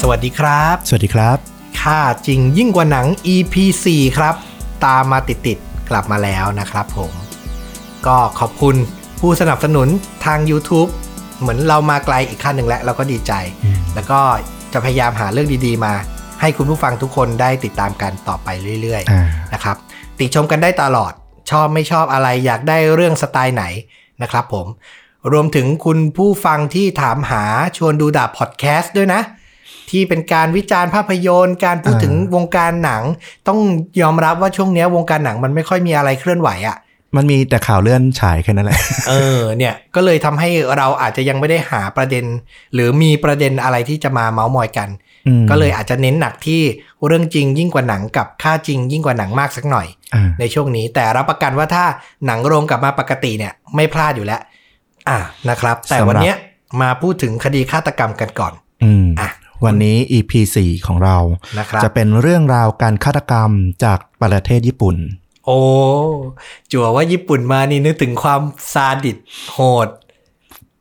สวัสดีครับ สวัสดีครับ ค่าจริงยิ่งกว่าหนัง EP 4ครับ ตามมาติดๆ กลับมาแล้วนะครับผม ก็ขอบคุณผู้สนับสนุนทาง YouTube เหมือนเรามาไกลอีกขั้นหนึ่งแล้ว เราก็ดีใจ แล้วก็จะพยายามหาเรื่องดีๆมา ให้คุณผู้ฟังทุกคนได้ติดตามกันต่อไปเรื่อยอ่าๆนะครับ ติชมกันได้ตลอด ชอบไม่ชอบอะไรอยากได้เรื่องสไตล์ไหนนะครับผมรวมถึงคุณผู้ฟังที่ถามหาชวนดูดาบพอดแคสต์ด้วยนะ ที่เป็นการวิจารณ์ภาพยนตร์ การพูดถึงวงการหนัง ต้องยอมรับว่าช่วงเนี้ยวงการหนังมันไม่ค่อยมีอะไรเคลื่อนไหวอะ่ะมันมีแต่ข่าวเลื่อนฉายแค่นั้นแหละ เออ เนี่ย ก็เลยทำให้เราอาจจะยังไม่ได้หาประเด็น หรือมีประเด็นอะไรที่จะมาเมาส์มอยกันอืมก็เลยอาจจะเน้นหนักที่เรื่องจริงยิ่งกว่าหนังกับค่าจริงยิ่งกว่าหนังมากสักหน่อยอ่าในช่วงนี้ แต่รับประกันว่าถ้าหนังโรงกลับมาปกติเนี่ย ไม่พลาดอยู่แล้ว อะนะครับ แต่วันเนี้ยมาพูดถึงคดีฆาตกรรมกันก่อนอืมอะ วันนี้ EP 4 ของเรานะครับจะเป็นเรื่องราวการฆาตกรรมจากประเทศญี่ปุ่น โอ้ จั่วว่าญี่ปุ่นมานี่นึกถึงความซาดิสโหด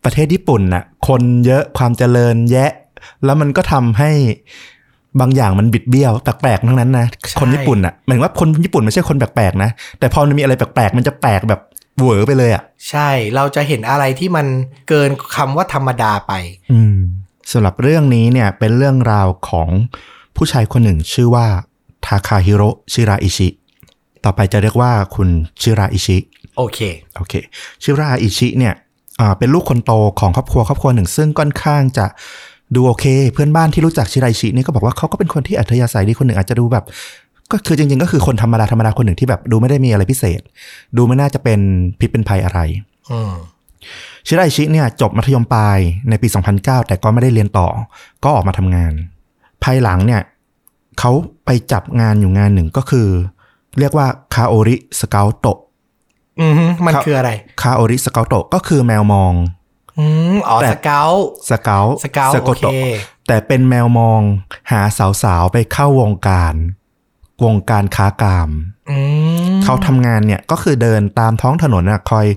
ประเทศญี่ปุ่นน่ะ คนเยอะความเจริญแยะ แล้วมันก็ทำให้บางอย่างมันบิดเบี้ยวแปลกๆทั้งนั้นนะใช่คนญี่ปุ่นอะหมายถึงว่าคนญี่ปุ่นไม่ใช่คนแปลกๆนะ แต่พอมันมีอะไรแปลกๆ มันจะแปลกแบบเหวอไปเลยอะ ใช่ เราจะเห็นอะไรที่มันเกินคำว่าธรรมดาไป อืม สำหรับเรื่องนี้เนี่ยเป็นเรื่องราวของผู้ชายคนหนึ่งชื่อว่าทาคาฮิโร่ชิราอิชิ ต่อไปจะเรียกว่าคุณชิราอิชิ โอเค โอเค ชิราอิชิเนี่ยอ่าเป็นลูกคนโตของครอบครัวครอบครัวหนึ่ง ซึ่งค่อนข้างจะดูโอเค เพื่อนบ้านที่รู้จักชิราอิชินี่ก็บอกว่าเขาก็เป็นคนที่อัธยาศัยดีคนหนึ่งอาจจะดูแบบ ก็คือจริง ๆ ก็คือคนธรรมดาธรรมดาคนหนึ่งที่แบบดูไม่ได้มีอะไรพิเศษ ดูไม่น่าจะเป็นพิษเป็นภัยอะไร อืม ชิราอิชิเนี่ยจบมัธยมปลายในปี 2009 แต่ก็ไม่ได้เรียนต่อ ก็ออกมาทำงาน ภายหลังเนี่ยเขาไปจับงานอยู่งานหนึ่งก็คือ เรียกว่าคาโอริสเกลโตอืมมันครับคืออะไร คาโอริสเกลโตก็คือแมวมองอืมอ๋อแต่สเกลสเกลสเกลโกโตโอเคแต่เป็นแมวมองหาสาวๆ ไปเข้าวงการ วงการค้ากามอืมเขาทำงานเนี่ยก็คือเดินตามท้องถนนนะคอย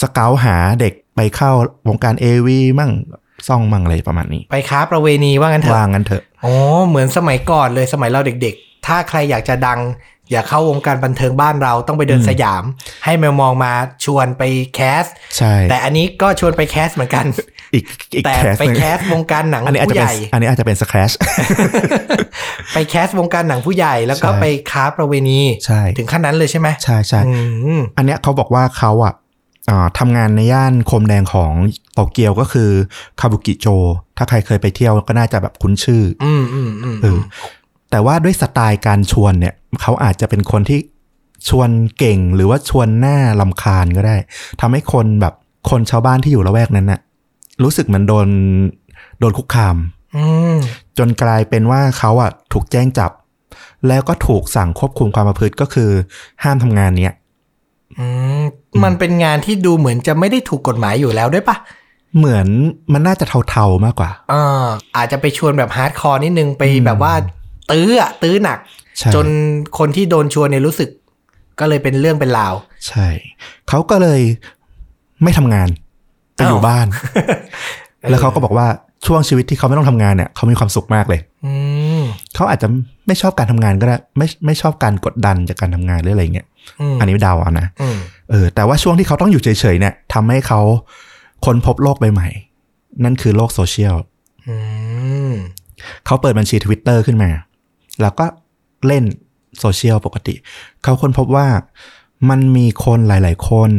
สเกลหาเด็กไปเข้าวงการเอวีมั่งซ่องมั่งอะไรประมาณนี้ ไปค้าประเวณีว่างั้นเถว่าอะงั้นเถอะอ๋อเหมือนสมัยก่อนเลยสมัยเราเด็กๆ ถ้าใครอยากจะดัง อยากเข้าวงการบันเทิงบ้านเราต้องไปเดินอืมสยาม ให้แมวมองมาชวนไปแคสใช่แต่อันนี้ก็ชวนไปแคสเหมือนกัน อีกอีกแต่แคสไปหนึ่งแคสวงการหนังอันนี้อาจผู้จะใหเป็นญ่อันนี้อาจจะเป็นสแครชไปแคสวงการหนังผู้ใหญ่แล้วก็ใช่ไปค้าประเวณีใช่ถึงขั้นนั้นเลยใช่ไหมใช่ใช่อืมอันเนี้ยเขาบอกว่าเขาอะอ่า ทำงานในย่านโคมแดงของโตเกียวก็คือคาบุกิโจ ถ้าใครเคยไปเที่ยวก็น่าจะแบบคุ้นชื่อ อืมอืมอืมเออแต่ว่าด้วยสไตล์การชวนเนี่ย เขาอาจจะเป็นคนที่ชวนเก่งหรือว่าชวนน่ารำคาญก็ได้ทำให้คนแบบคนชาวบ้านที่อยู่ละแวกนั้นน่ะ รู้สึกเหมือนโดนโดนคุกคามอืมจนกลายเป็นว่าเขาอะถูกแจ้งจับ แล้วก็ถูกสั่งควบคุมความประพฤติก็คือห้ามทำงานเนี้ยอื มมันเป็นงานที่ดูเหมือนจะไม่ได้ถูกกฎหมายอยู่แล้วด้วยปะเหมือนมันน่าจะเทาๆมากกว่าอ่าอาจจะไปชวนแบบ hardcore นิดนึงไปแบบว่า ตื้ออะตื้อหนักใช่จนคนที่โดนชวนเนี่ยรู้สึก ก็เลยเป็นเรื่องเป็นราว ใช่ เขาก็เลยไม่ทำงานไปอยู่อ้าวบ้าน แล้วเขาก็บอกว่าช่วงชีวิตที่เขาไม่ต้องทำงานเนี่ยเขามีความสุขมากเลย อืม เขาอาจจะไม่ชอบการทำงานก็ได้ไม่ไม่ชอบการกดดันจากการทำงานหรืออะไรเงี้ยอืมอันนี้เดาเอานะอืมเออ แต่ว่าช่วงที่เขาต้องอยู่เฉยๆเนี่ยทำให้เขาค้นพบโลกใบใหม่นั่นคือโลกโซเชียลอืมเขาเปิดบัญชีทวิตเตอร์ขึ้นมา แล้วก็เล่นโซเชียลปกติ เขาค้นพบว่ามันมีคนหลาย ๆ คน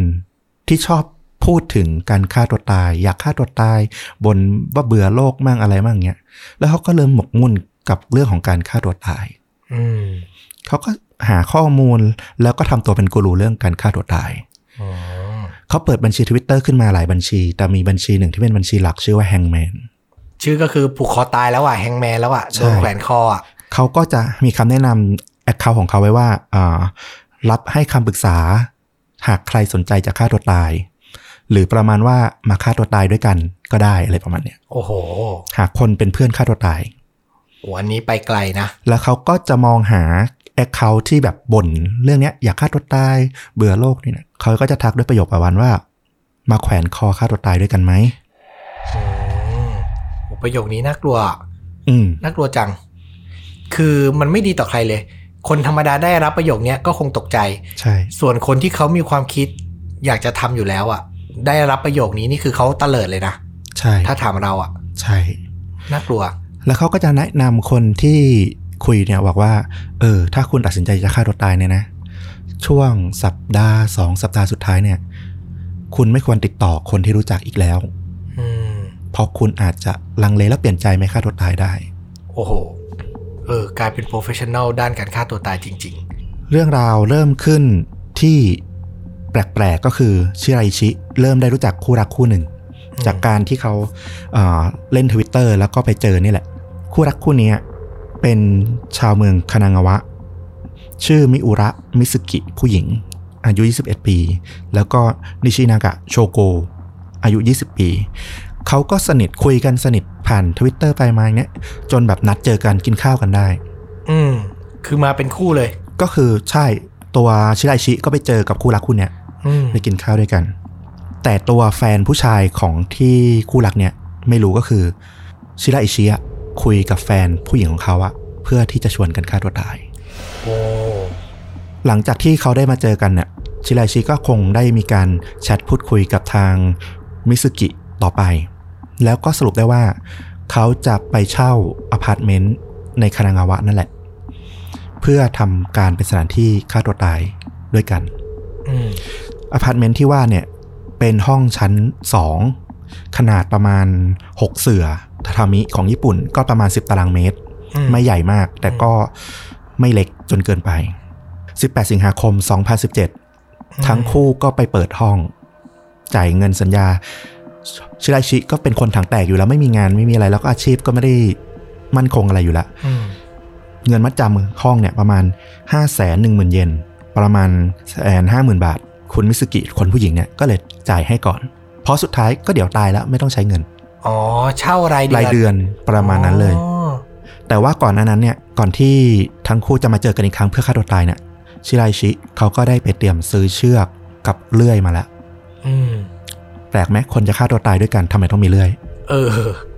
ที่ชอบพูดถึงการฆ่าตัวตาย อยากฆ่าตัวตาย บ่นว่าเบื่อโลกมั่งอะไรมั่งเงี้ย แล้วเขาก็เริ่มหมกมุ่น กับเรื่องของการฆ่าตัวตายอืมเขาก็หาข้อมูลแล้วก็ทำตัวเป็นกูรูเรื่องการฆ่าตัวตายอ๋อเขาเปิดบัญชีทวิตเตอร์ขึ้นมาหลายบัญชี แต่มีบัญชีหนึ่งที่เป็นบัญชีหลักชื่อว่า Hangmanชื่อก็คือผูกคอตายแล้วอะ Hangman แล้วอะใช่โดนแขวนคออะเขาก็จะมีคำแนะนำ account ของเขาไว้ว่าอ่ารับให้คำปรึกษา หากใครสนใจจะฆ่าตัวตาย หรือประมาณว่ามาฆ่าตัวตายด้วยกันก็ได้อะไรประมาณเนี้ยโอ้โห หาคนเป็นเพื่อนฆ่าตัวตาย โอ้อันนี้ไปไกลนะ แล้วเขาก็จะมองหาแอคเคาท์ที่แบบบ่นเรื่องเนี้ยอยากฆ่าตัวตายเบื่อโลกนี่นะเขาก็จะทักด้วยประโยคประมาณว่า มาแขวนคอฆ่าตัวตายด้วยกันไหมอืมโอ้ประโยคนี้น่ากลัวออืมน่ากลัวจัง คือมันไม่ดีต่อใครเลย คนธรรมดาได้รับประโยคเนี้ยก็คงตกใจ ใช่ ส่วนคนที่เขามีความคิด อยากจะทำอยู่แล้วอะ่ะ ได้รับประโยคนี้นี่คือเขาตะเลิดเลยนะ ใช่ ถ้าถามเราอะ่ะ ใช่ น่ากลัว แล้วเขาก็จะแนะนำคนที่คุยเนี่ยบอกว่า เออ ถ้าคุณตัดสินใจจะฆ่าตัวตายเนี่ยนะ ช่วงสัปดาห์สองสัปดาห์สุดท้ายเนี่ย คุณไม่ควรติดต่อคนที่รู้จักอีกแล้วอืมเพราะคุณอาจจะลังเลและเปลี่ยนใจไม่ฆ่าตัวตายได้ โอ้โห เออกลายเป็น professional ด้านการฆ่าตัวตายจริงเรื่องราวเริ่มขึ้นที่แปลกๆก็คือชิราอิชิ เริ่มได้รู้จักคู่รักคู่หนึ่งอืมจากการที่เขาเอ่อเล่นทวิตเตอร์แล้วก็ไปเจอนี่แหละ คู่รักคู่นี้เป็นชาวเมืองคานางาวะ ชื่อมิอุระมิสึกิผู้หญิง อายุ 21 ปี แล้วก็นิชินากะโชโก อายุ 20 ปี เขาก็สนิทคุยกันสนิทผ่านทวิตเตอร์ไปมาอย่างเนี้ยจนแบบนัดเจอกันกินข้าวกันได้ๆอืม คือมาเป็นคู่เลย ก็คือใช่ตัวชิราอิชิก็ไปเจอกับคู่รักคู่เนี้ยอืมไปกินข้าวด้วยกัน แต่ตัวแฟนผู้ชายของที่คู่รักเนี่ย ไม่รู้ก็คือ ชิราอิชิอะ คุยกับแฟนผู้หญิงของเขาอะเพื่อที่จะชวนกันฆ่าตัวตายโอ้หลังจากที่เขาได้มาเจอกันเนี่ยชิราอิชิก็คงได้มีการแชทพูดคุยกับทางมิซึกิต่อไป แล้วก็สรุปได้ว่า เขาจะไปเช่าอพาร์ตเมนต์ในคานางาวะนั่นแหละ เพื่อทำการเป็นสถานที่ฆ่าตัวตายด้วยกันอืมอพาร์ตเมนต์ที่ว่าเนี่ย เป็นห้องชั้นสอง ขนาดประมาณ 6 เสื่อทาทามิของญี่ปุ่นก็ประมาณ 10 ตารางเมตรอืมไม่ใหญ่มาก แต่ก็ไม่เล็กจนเกินไป 18 สิงหาคม 2017 ทั้งคู่ก็ไปเปิดห้อง จ่ายเงินสัญญา ชิราชิก็เป็นคนถังแตกอยู่แล้วไม่มีงานไม่มีอะไรแล้วก็อาชีพก็ไม่ได้มั่นคงอะไรอยู่แล้วอืมเงินมัดจำห้องเนี่ยประมาณ 5 1 0 0 0 0เยนประมาณแสนห้าหมื่นบาท คุณมิสกิคนผู้หญิงเนี่ยก็เลยจ่ายให้ก่อน เพราะสุดท้ายก็เดี๋ยวตายแล้วไม่ต้องใช้เงิน อ๋อ เช่ารายเดือนรายเดือนประมาณนั้นเลยอ๋อแต่ว่าก่อนหน้านั้นเนี่ย ก่อนที่ทั้งคู่จะมาเจอกันอีกครั้งเพื่อฆ่าตัวตายเนี่ย ชิราอิชิเขาก็ได้ไปเตรียมซื้อเชือกกับเลื่อยมาแล้วอืมแปลกไหมคนจะฆ่าตัวตายด้วยกันทำไมต้องมีเลื่อย เออ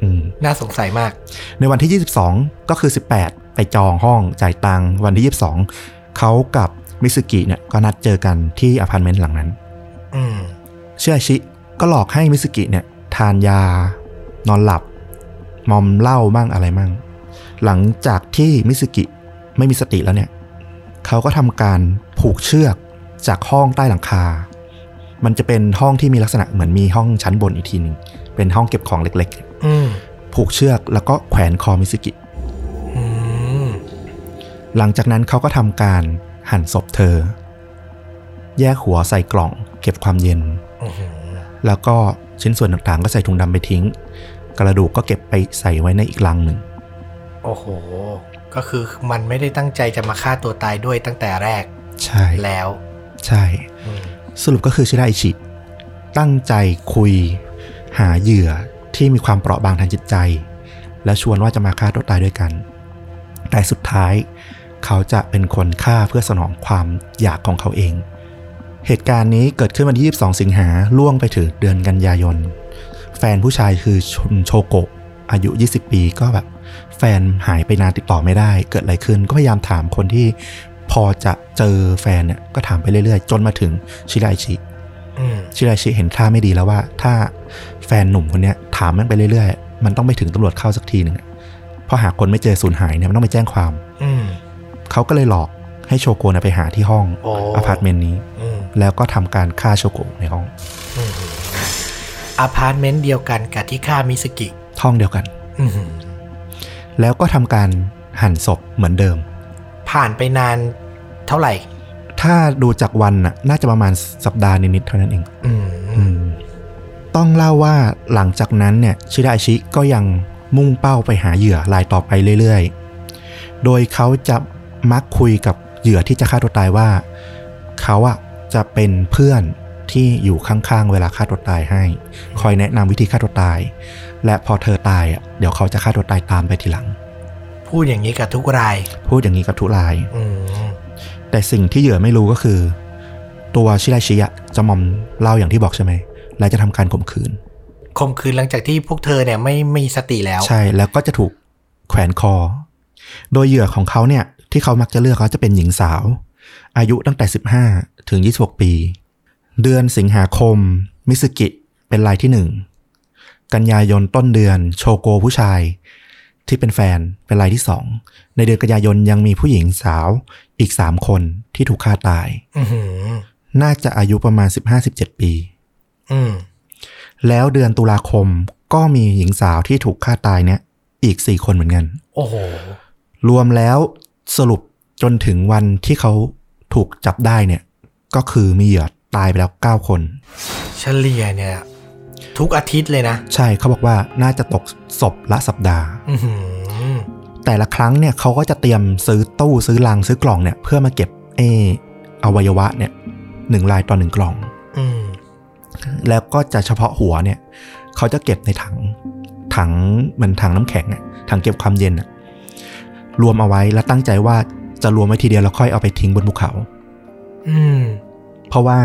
อืมน่าสงสัยมาก ในวันที่ 22 ก็คือ 18 ไปจองห้องจ่ายตังค์วันที่ 22 เขากับมิซึกิเนี่ยก็นัดเจอกันที่อพาร์ตเมนต์หลังนั้นอืมชิราอิชิ ก็หลอกให้มิซึกิเนี่ยทานยานอนหลับ มอมเหล้าบ้างอะไรมั่งหลังจากที่มิซึกิไม่มีสติแล้วเนี่ยเขาก็ทำการผูกเชือกจากห้องใต้หลังคา มันจะเป็นห้องที่มีลักษณะเหมือนมีห้องชั้นบนอีกทีหนึ่งเป็นห้องเก็บของเล็กอืมๆผูกเชือกแล้วก็แขวนคอมิสกิอืมหลังจากนั้นเขาก็ทำการหั่นศพเธอ แยกหัวใส่กล่องเก็บความเย็นอื้อหือ แล้วก็ชิ้นส่วนต่างๆ ก็ใส่ถุงดำไปทิ้ง กระดูกก็เก็บไปใส่ไว้ในอีกลังหนึ่ง โอ้โห ก็คือมันไม่ได้ตั้งใจจะมาฆ่าตัวตายด้วยตั้งแต่แรก ใช่แล้ว ใช่อืมสรุปก็คือชิราอิชิ ตั้งใจคุยหาเหยื่อที่มีความเปราะบางทางจิตใจ และชวนว่าจะมาฆ่าตัวตายด้วยกัน แต่สุดท้าย เขาจะเป็นคนฆ่าเพื่อสนองความอยากของเขาเอง เหตุการณ์นี้เกิดขึ้นวันที่ 22 สิงหาล่วงไปถึงเดือนกันยายน แฟนผู้ชายคือชื่อโชโกะอายุ 20 ปีก็แบบ แฟนหายไปนานติดต่อไม่ได้ เกิดอะไรขึ้นก็พยายามถามคนที่พอจะเจอแฟนเนี่ยก็ถามไปเรื่อยๆ จนมาถึงชิราอิชิอืมชิราอิชิเห็นท่าไม่ดีแล้วว่า ถ้าแฟนหนุ่มคนเนี้ยถามมันไปเรื่อยๆ มันต้องไปถึงตำรวจเข้าสักทีหนึ่งอะเพราะหาคนไม่เจอสูญหายเนี่ยมันต้องไปแจ้งความอืมเขาก็เลยหลอกให้โชโกะไปหาที่ห้องโอ้อพาร์ตเมนต์นี้อืม แล้วก็ทำการฆ่าโชโกะในห้องอพาร์ตเมนต์เดียวกันกับที่ฆ่ามิสกิห้องเดียวกันอื้อหือแล้วก็ทำการหั่นศพเหมือนเดิม ผ่านไปนานเท่าไหร่ ถ้าดูจากวันน่ะ น่าจะประมาณสัปดาห์นิดๆเท่านั้นเองอืมอืมต้องเล่าว่าหลังจากนั้นเนี่ย ชิราอิชิก็ยังมุ่งเป้าไปหาเหยื่อรายต่อไปเรื่อยๆ โดยเขาจะมักคุยกับเหยื่อที่จะฆ่าตัวตายว่า เขาอะ จะเป็นเพื่อนที่อยู่ข้างๆ เวลาฆ่าตัวตายให้ คอยแนะนำวิธีฆ่าตัวตาย และพอเธอตายอะเดี๋ยวเขาจะฆ่าตัวตายตามไปทีหลัง พูดอย่างนี้กับทุกราย พูดอย่างนี้กับทุกรายอืมแต่สิ่งที่เหยื่อไม่รู้ก็คือ ตัวชิราชิอะจะมอมเล่าอย่างที่บอกใช่ไหมและจะทำการข่มขืนข่มขืนหลังจากที่พวกเธอเนี่ยไม่ไม่มีสติแล้ว ใช่แล้วก็จะถูกแขวนคอ โดยเหยื่อของเขาเนี่ย ที่เขามักจะเลือกเขาจะเป็นหญิงสาว อายุตั้งแต่ 15 ถึง 26 ปี เดือนสิงหาคม มิสกิเป็นรายที่หนึ่งกันยายนต้นเดือนโชโกผู้ชาย ที่เป็นแฟนเป็นรายที่สองในเดือนกันยายนยังมีผู้หญิงสาวอีก3คนที่ถูกฆ่าตายอือหือน่าจะอายุประมาณ15-17ปีอืมแล้วเดือนตุลาคมก็มีหญิงสาวที่ถูกฆ่าตายเนี่ย อีก4คนเหมือนกัน โอ้โห รวมแล้วสรุปจนถึงวันที่เขา ถูกจับได้เนี่ยก็คือมีเหยื่อตายไปแล้ว 9 คน เฉลี่ยเนี่ย ทุกอาทิตย์เลยนะ ใช่เขาบอกว่าน่าจะตกศพละสัปดาห์อือหือแต่ละครั้งเนี่ยเขาก็จะเตรียมซื้อตู้ซื้อลังซื้อกล่องเนี่ย เพื่อมาเก็บเอออวัยวะเนี่ยหนึ่งลายต่อหนึ่งกล่องอืมแล้วก็จะเฉพาะหัวเนี่ย เขาจะเก็บในถัง ถังเหมือนถังน้ำแข็งอะถังเก็บความเย็นอะรวมเอาไว้แล้วตั้งใจว่า จะรวมไว้ทีเดียวแล้วค่อยเอาไปทิ้งบนภูเขา อืม เพราะว่า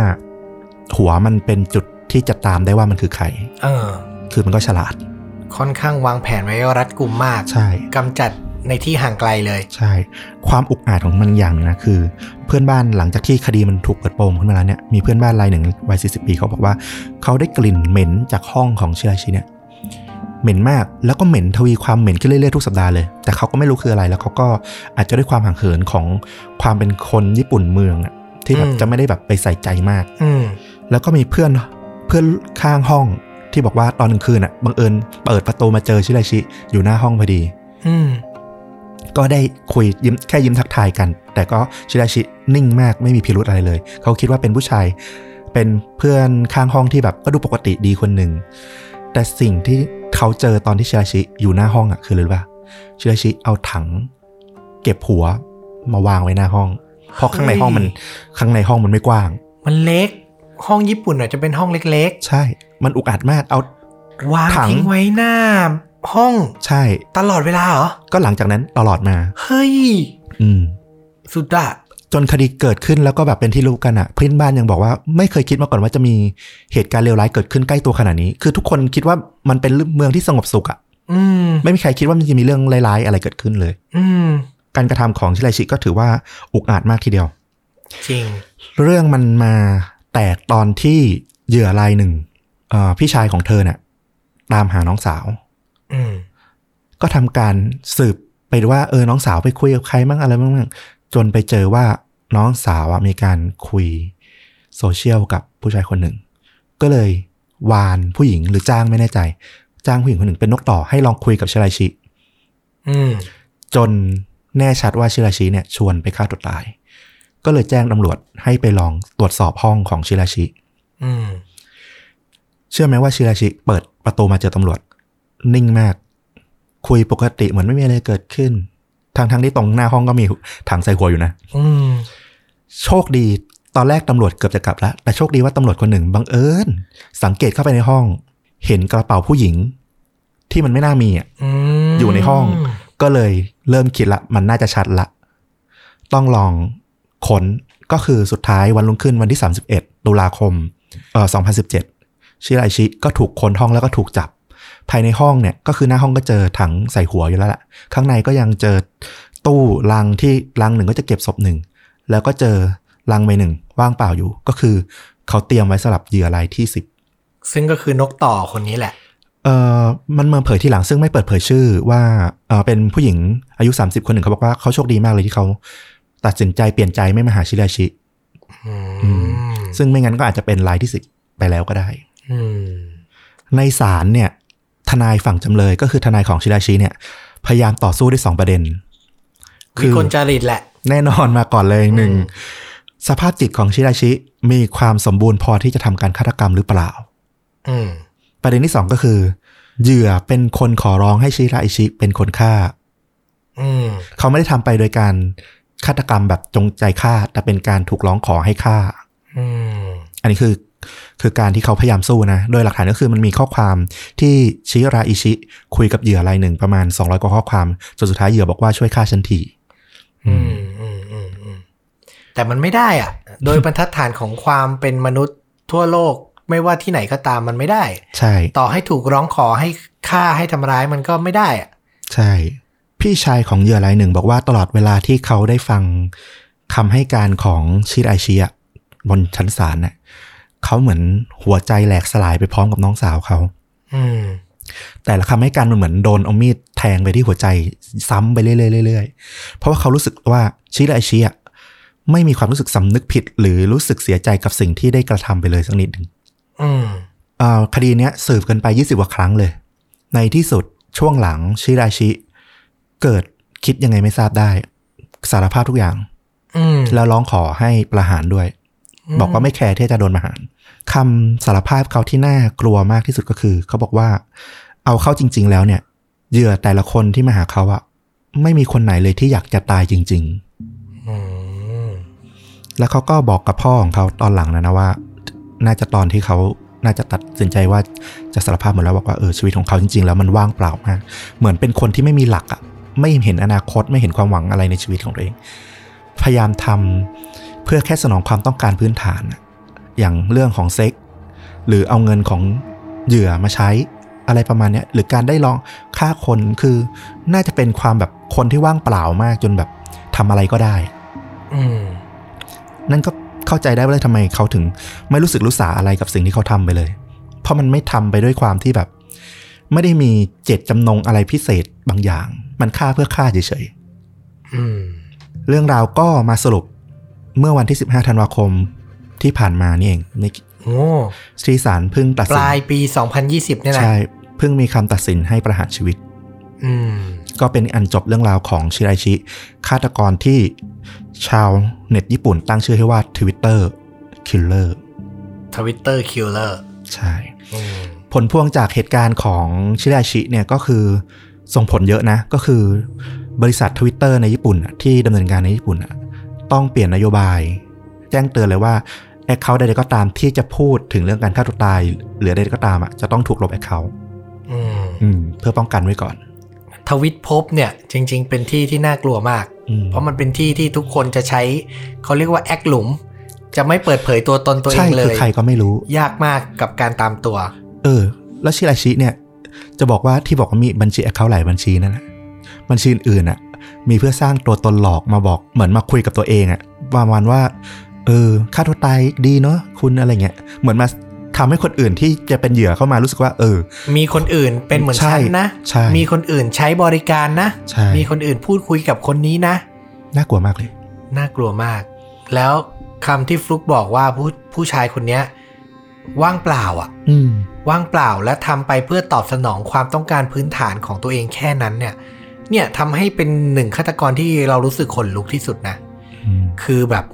หัวมันเป็นจุดที่จะตามได้ว่ามันคือใคร เออ คือมันก็ฉลาด ค่อนข้างวางแผนไว้รัดกุมมาก ใช่ กำจัดในที่ห่างไกลเลย ใช่ ความอุกอาจของมันอย่างหนึงนะคือ เพื่อนบ้านหลังจากที่คดีมันถูกเปิดโปงขึ้นมาแล้วเนี่ย มีเพื่อนบ้านรายหนึ่งวัย40ปีเขาบอกว่า เขาได้กลิ่นเหม็นจากห้องของชิราชิเนี่ย เหม็นมาก แล้วก็เหม็นทวีความเหม็นขึ้นเรื่อยๆทุกสัปดาห์เลย แต่เขาก็ไม่รู้คืออะไรแล้วเขาก็อาจจะด้วยความห่างเหินของความเป็นคนญี่ปุ่นเมืองอะที่แบบอืมจะไม่ได้แบบไปใส่ใจมาก อืมแล้วก็มีเพื่อนเพื่อนข้างห้องที่บอกว่าตอนกลางคืนอะบังเอิญเปิดประตูมาเจอชิราชิอยู่หน้าห้องพอดี อืมก็ได้คุยยิ้มแค่ยิ้มทักทายกัน แต่ก็ชิราชินิ่งมากไม่มีพิรุธอะไรเลย เขาคิดว่าเป็นผู้ชาย เป็นเพื่อนข้างห้องที่แบบก็ดูปกติดีคนหนึ่งแต่สิ่งที่ เขาเจอตอนที่ชิราชิอยู่หน้าห้องอะคืออะไรรู้ป่ะชิราชิเอาถัง เก็บหัวมาวางไว้หน้าห้อง เพราะข้างในห้องมันข้างในห้องมันไม่กว้าง มันเล็ก ห้องญี่ปุ่นอาจจะเป็นห้องเล็กใช่ มันอุกอาจมากเอาๆวางถังทิ้งไว้หน้า ห้องใช่ ตลอดเวลาเหรอ ก็หลังจากนั้นตลอดมา เฮ้ย อืม สุดอะ จนคดีเกิดขึ้นแล้วก็แบบเป็นที่รู้กันอะ่ะเพื่อนบ้านยังบอกว่าไม่เคยคิดมาก่อนว่าจะมีเหตุการณ์เลวร้ายเกิดขึ้นใกล้ตัวขนาดนี้ คือทุกคนคิดว่ามันเป็นเมืองที่สงบสุขอะ่ะอืมไม่มีใครคิดว่ามันจะมีเรื่องร้ายๆอะไรเกิดขึ้นเลย อืมการกระทำของชิไรชิก็ถือว่าอุกอาจมากทีเดียว จริง เรื่องมันมาแตกตอนที่เหยื่อรายหนึ่งเอ่อพี่ชายของเธอเนี่ยตามหาน้องสาว อืมก็ทำการสืบไปว่าเออน้องสาวไปคุยกับใครบ้างอะไรบ้าง จนไปเจอว่าน้องสาวอะมีการคุยโซเชียลกับผู้ชายคนหนึ่ง ก็เลยวานผู้หญิงหรือจ้างไม่แน่ใจ จ้างผู้หญิงคนหนึ่งเป็นนกต่อให้ลองคุยกับชิราชิอืมจนแน่ชัดว่าชิราชิเนี่ย ชวนไปฆ่าตัวตาย ก็เลยแจ้งตำรวจให้ไปลองตรวจสอบห้องของชิราชิอืมเชื่อไหมว่าชิราชิเปิดประตูมาเจอตำรวจ นิ่งมาก คุยปกติเหมือนไม่มีอะไรเกิดขึ้น ทางทางๆที่ตรงหน้าห้องก็มีถังใส่หัวอยู่นะ อืมโชคดีตอนแรกตำรวจเกือบจะกลับแล้ว แต่โชคดีว่าตำรวจคนหนึ่งบังเอิญสังเกตเข้าไปในห้อง เห็นกระเป๋าผู้หญิง ที่มันไม่น่ามีอะอืมอยู่ในห้อง ก็เลยเริ่มคิดละมันน่าจะชัดละ ต้องลองค้นก็คือสุดท้ายวันรุ่งขึ้นวันที่ 31ตุลาคมเอ่อ2017 ชิราอิชิก็ถูกค้นห้องแล้วก็ถูกจับ ภายในห้องเนี่ยก็คือหน้าห้องก็เจอถังใส่หัวอยู่แล้วล่ะ ข้างในก็ยังเจอตู้ลังที่ลังหนึ่งก็จะเก็บศพหนึ่งแล้วก็เจอลังใบหนึ่งว่างเปล่าอยู่ ก็คือเขาเตรียมไว้สำหรับเหยื่อรายที่สิบซึ่งก็คือนกต่อคนนี้แหละเอ่อมันมาเผยที่หลังซึ่งไม่เปิดเผยชื่อว่าเออเป็นผู้หญิงอายุ 30 คนหนึ่งเขาบอกว่าเขาโชคดีมากเลยที่เขาตัดสินใจเปลี่ยนใจไม่มาหาชิราชิอืมซึ่งไม่งั้นก็อาจจะเป็นรายที่สิบไปแล้วก็ได้อืมในศาลเนี่ย ทนายฝั่งจำเลยก็คือทนายของชิราชิเนี่ย พยายามต่อสู้ด้วยสองประเด็น คือคนจริตแหละ แน่นอนมาก่อนเลยหนึ่งสภาพจิตของชิราชิมีความสมบูรณ์พอที่จะทำการฆาตกรรมหรือเปล่าอืมประเด็นที่สองก็คือ เหยื่อเป็นคนขอร้องให้ชิราอิชิเป็นคนฆ่าอืมเขาไม่ได้ทำไปโดยการฆาตกรรมแบบจงใจฆ่า แต่เป็นการถูกร้องขอให้ฆ่าอืมอันนี้คือ คือการที่เขาพยายามสู้นะ โดยหลักฐานก็คือมันมีข้อความที่ชิราอิชิ คุยกับเหยื่อรายหนึ่งประมาณ 200 กว่าข้อความจนสุดท้ายเหยื่อบอกว่าช่วยฆ่าฉันทีอืมอืมอืมอืมแต่มันไม่ได้อะ โดยบรรทัดฐานของความเป็นมนุษย์ทั่วโลกไม่ว่าที่ไหนก็ตามมันไม่ได้ ใช่ ต่อให้ถูกร้องขอให้ฆ่าให้ทำร้ายมันก็ไม่ได้อะใช่อพี่ชายของเหยื่อรายหนึ่ง บอกว่าตลอดเวลาที่เขาได้ฟังคำให้การของชิดไอชิอะบนชั้นศาลน่ะ เขาเหมือนหัวใจแหลกสลายไปพร้อมกับน้องสาวเขาอืมแต่ละคำให้การมันเหมือนโดนเอามีดแทงไปที่หัวใจซ้ำไปเรื่อยๆเรื่อยๆเพราะว่าเขารู้สึกว่าชิดไอชิอะไม่มีความรู้สึกสำนึกผิด หรือรู้สึกเสียใจกับสิ่งที่ได้กระทำไปเลยสักนิดหนึ่งอืมอ่าคดีเนี้ยสืบกันไป20กว่าครั้งเลย ในที่สุดช่วงหลังชิราชิ เกิดคิดยังไงไม่ทราบได้ สารภาพทุกอย่างอืมแล้วร้องขอให้ประหารด้วย บอกว่าไม่แคร์ที่จะโดนประหารคำสารภาพเขาที่น่ากลัวมากที่สุดก็คือ เขาบอกว่า เอาเข้าจริง ๆ แล้วเนี่ยเหยื่อแต่ละคนที่มาหาเขาอะไม่มีคนไหนเลยที่อยากจะตายจริงๆอืมแล้วเขาก็บอกกับพ่อของเขาตอนหลังนะนะว่า น่าจะตอนที่เขาน่าจะตัดสินใจว่าจะสารภาพหมดแล้วบอกว่าเออชีวิตของเขาจริง ๆ แล้วมันว่างเปล่ามาก เหมือนเป็นคนที่ไม่มีหลักอะ่ะไม่เห็นอนาคตไม่เห็นความหวังอะไรในชีวิตของตัวเอง พยายามทำ เพื่อแค่สนองความต้องการพื้นฐานอะอย่างเรื่องของเซ็กส์หรือเอาเงินของเหยื่อมาใช้อะไรประมาณเนี้ยหรือการได้ลองฆ่าคนคือ น่าจะเป็นความแบบคนที่ว่างเปล่ามากจนแบบทำอะไรก็ได้อืมนั่นก็เข้าใจได้ว่าเลยทำไมเขาถึง ไม่รู้สึกรู้สาอะไรกับสิ่งที่เขาทำไปเลย เพราะมันไม่ทำไปด้วยความที่แบบ ไม่ได้มีเจตจำนงอะไรพิเศษบางอย่าง มันฆ่าเพื่อฆ่าเฉยอืมๆเรื่องราวก็มาสรุป เมื่อวันที่ 15 ธันวาคมที่ผ่านมานี่เองในโอ้ที่ศาลเพิ่งตัดปสินลายปี 2020เนี่ยนะใช่เพิ่งมีคำตัดสินให้ประหารชีวิตอืมก็เป็นอันจบเรื่องราวของชิไรชิฆาตกรที่ชาวเน็ตญี่ปุ่นตั้งชื่อให้ว่า Twitter Killer Twitter Killerใช่ ผลพวงจากเหตุการณ์ของชิราชิเนี่ยก็คือส่งผลเยอะนะ ก็คือบริษัททวิตเตอร์ในญี่ปุ่นอะที่ดำเนินการในญี่ปุ่นอะ ต้องเปลี่ยนนโยบาย แจ้งเตือนเลยว่า account ใดๆก็ตามที่จะพูดถึงเรื่องการฆ่าตัวตาย หรือใดๆก็ตามอะจะต้องถูกลบ account อืมเพื่อป้องกันไว้ก่อน ทวิตพบเนี่ย จริง ๆ เป็นที่ที่น่ากลัวมากอืมเพราะมันเป็นที่ที่ทุกคนจะใช้ เขาเรียกว่าแอคหลุม จะไม่เปิดเผยตัวตนตัวเองเลยใช่คือใครก็ไม่รู้ ยากมากกับการตามตัว เออ แล้วชิราชิเนี่ย จะบอกว่าที่บอกว่ามีบัญชี account หลายบัญชีนั่นแหละบัญชีอื่นๆอะ มีเพื่อสร้างตัวตนหลอกมาบอกเหมือนมาคุยกับตัวเองอะประมาณว่า เออฆ่าตัวตายดีเนาะคุณอะไรเงี้ยเหมือนมาทำให้คนอื่นที่จะเป็นเหยื่อเข้ามารู้สึกว่า เออ มีคนอื่นเป็นเหมือนใช่ฉันนะใช่มีคนอื่นใช้บริการนะใช่มีคนอื่นพูดคุยกับคนนี้นะ น่ากลัวมากเลย น่ากลัวมาก แล้วคำที่ฟลุกบอกว่าผู้ผู้ชายคนเนี้ย ว่างเปล่าอะ อืมว่างเปล่าและทำไปเพื่อตอบสนองความต้องการพื้นฐานของตัวเองแค่นั้นเนี่ย เนี่ยทำให้เป็นหนึ่งฆาตกรที่เรารู้สึกขนลุกที่สุดนะอืมคือแบบ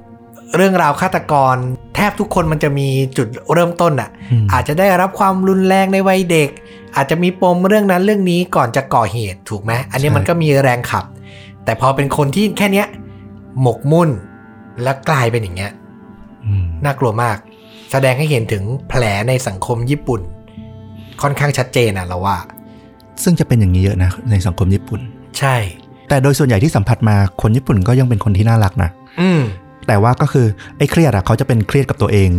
เรื่องราวฆาตกร แทบทุกคนมันจะมีจุดเริ่มต้นอะอืมอาจจะได้รับความรุนแรงในวัยเด็ก อาจจะมีปมเรื่องนั้นเรื่องนี้ก่อนจะก่อเหตุถูกไหมอันนี้มันก็มีแรงขับ แต่พอเป็นคนที่แค่เนี้ยหมกมุ่นแล้วกลายเป็นอย่างเงี้ยอืมน่ากลัวมาก แสดงให้เห็นถึงแผลในสังคมญี่ปุ่น ค่อนข้างชัดเจนอะเราว่า ซึ่งจะเป็นอย่างนี้เยอะนะในสังคมญี่ปุ่น ใช่ แต่โดยส่วนใหญ่ที่สัมผัสมาคนญี่ปุ่นก็ยังเป็นคนที่น่ารักนะอืมแต่ว่าก็คือไอ้เครียดอะเขาจะเป็นเครียดกับตัวเอง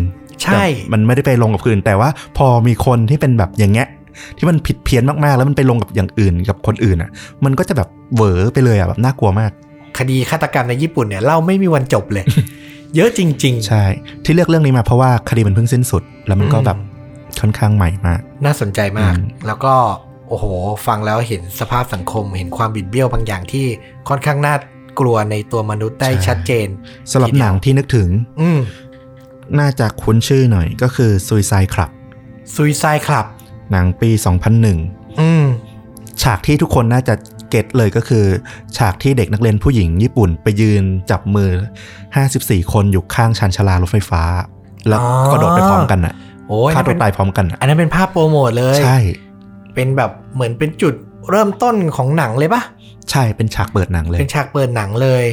ใช่แบบมันไม่ได้ไปลงกับคนอื่น แต่ว่าพอมีคนที่เป็นแบบอย่างเงี้ยที่มันผิดเพี้ยนมากๆ แล้วมันไปลงกับอย่างอื่นกับคนอื่นอะมันก็จะแบบเหวอไปเลยอะแบบน่ากลัวมาก คดีฆาตกรรมในญี่ปุ่นเนี่ยเล่าไม่มีวันจบเลย เยอะจริงใช่ ที่เลือกเรื่องนี้มาเพราะว่าคดีมันเพิ่งสิ้นสุด แล้วมันก็แบบค่อนข้างใหม่มากๆน่าสนใจมากอืมแล้วก็ โอ้โห ฟังแล้วเห็นสภาพสังคม เห็นความบิดเบี้ยวบางอย่างที่ค่อนข้างน่ากลัวในตัวมนุษย์ได้ชัดเจนสำหรับหนังที่นึกถึง อืมน่าจะคุ้นชื่อหน่อยก็คือ Suicide Club ซุยไซคลับหนังปี 2001 อืมฉากที่ทุกคนน่าจะเก็ตเลยก็คือ ฉากที่เด็กนักเรียนผู้หญิงญี่ปุ่นไปยืนจับมือ 54 คนอยู่ข้างชานชาลารถไฟฟ้า แล้วอ๋อก็โดดไปพร้อมกันน่ะโอ้ยฆ่านั่นตัเป็วนตายพร้อมกันน่ะอันนั้นเป็นภาพโปรโมทเลย ใช่ เป็นแบบเหมือนเป็นจุดเริ่มต้นของหนังเลยปะใช่เป็นฉากเปิดหนังเลย เป็นฉากเปิดหนังเลย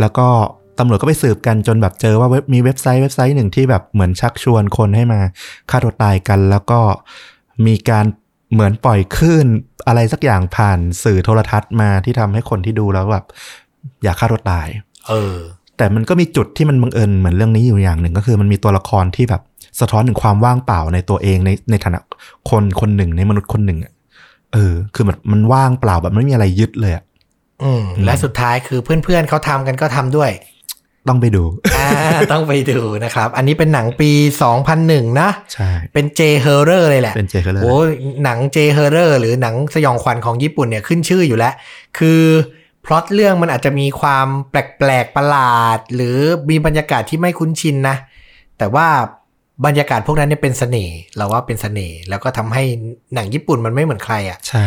แล้วก็ตำรวจก็ไปสืบกันจนแบบเจอว่าเว็บมีเว็บไซต์เว็บไซต์หนึ่งที่แบบเหมือนชักชวนคนให้มาฆ่าตัวตายกัน แล้วก็มีการเหมือนปล่อยคลื่นอะไรสักอย่างผ่านสื่อโทรทัศน์มาที่ทำให้คนที่ดูแล้วแบบอยากฆ่าตัวตาย เออ แต่มันก็มีจุดที่มันบังเอิญเหมือนเรื่องนี้อยู่อย่างหนึ่งก็คือมันมีตัวละครที่แบบ สะท้อนถึงความว่างเปล่าในตัวเองในในฐานะคนคนหนึ่งในมนุษย์คนหนึ่งอะเออ คือมันมันว่างเปล่าแบบไม่มีอะไรยึดเลยอะอืมและสุดท้ายคือเพื่อนๆเขาทำกันก็ทำด้วย ต้องไปดูอ่าต้องไปดูนะครับ อันนี้เป็นหนังปี 2001 นะใช่เป็น J-Horror เลยแหละเป็น J-Horror โอ้ยหนัง J-Horror หรือหนังสยองขวัญของญี่ปุ่นเนี่ยขึ้นชื่ออยู่แล้ว คือพล็อตเรื่องมันอาจจะมีความแปลกๆประหลาด หรือมีบรรยากาศที่ไม่คุ้นชินนะ แต่ว่า บรรยากาศพวกนั้นเนี่ยเป็นเสน่ห์เราว่าเป็นเสน่ห์แล้วก็ทำให้หนังญี่ปุ่นมันไม่เหมือนใครอะใช่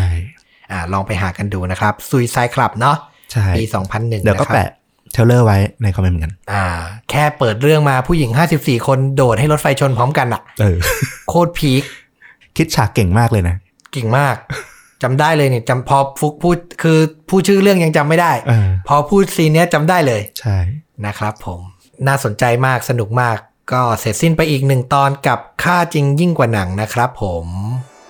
อ่าลองไปหากันดูนะครับซุยไซคลับเนาะใช่ปี2001เดี๋ยวก็นะครับแปะเทรลเลอร์ไว้ในคอมเมนต์เหมือนกันอ่า แค่เปิดเรื่องมาผู้หญิง54คนโดดให้รถไฟชนพร้อมกันอะเออโคตรพีคคิดฉากเก่งมากเลยนะ เก่งมากจำได้เลยเนี่ยจำพอฟุกพูดคือผู้ชื่อเรื่องยังจำไม่ได้เออพอพูดซีนเนี้ยจำได้เลย ใช่นะครับผมน่าสนใจมากสนุกมาก ก็เสร็จสิ้นไปอีกหนึ่งตอนกับค่าจริงยิ่งกว่าหนังนะครับผม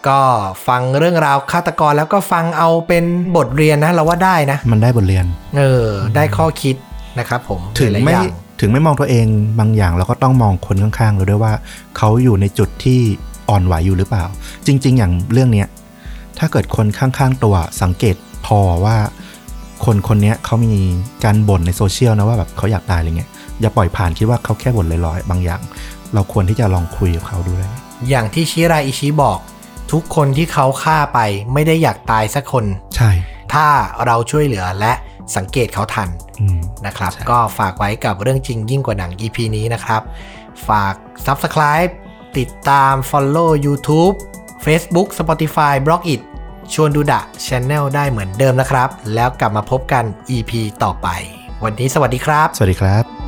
ก็ฟังเรื่องราวฆาตกรแล้วก็ฟังเอาเป็นบทเรียนนะ เราว่าได้นะ มันได้บทเรียน เออ ได้ข้อคิดนะครับผมถึงหลายๆไม่อย่างถึงไม่มองตัวเองบางอย่างเราก็ต้องมองคนข้างๆเราด้วยว่า เขาอยู่ในจุดที่อ่อนไหวอยู่หรือเปล่า จริง ๆ อย่างเรื่องเนี้ยถ้าเกิดคนข้างๆตัวสังเกตพอว่า คนคนเนี้ยเขามีการบ่นในโซเชียลนะว่าแบบเขาอยากตายอะไรเงี้ยอย่าปล่อยผ่านคิดว่าเขาแค่บ่นลอยๆ บางอย่าง เราควรที่จะลองคุยกับเขาดูเลยอย่างที่ชิราอิชิบอก ทุกคนที่เขาฆ่าไปไม่ได้อยากตายสักคน ใช่ ถ้าเราช่วยเหลือและสังเกตเขาทันอืมนะครับใช่ก็ฝากไว้กับเรื่องจริงยิ่งกว่าหนัง EP นี้นะครับ ฝาก Subscribe ติดตาม Follow YouTube Facebook Spotify b l o g i t ชวนดูดะช anel ได้เหมือนเดิมนะครับ แล้วกลับมาพบกัน EP ต่อไป วันนี้สวัสดีครับ สวัสดีครับ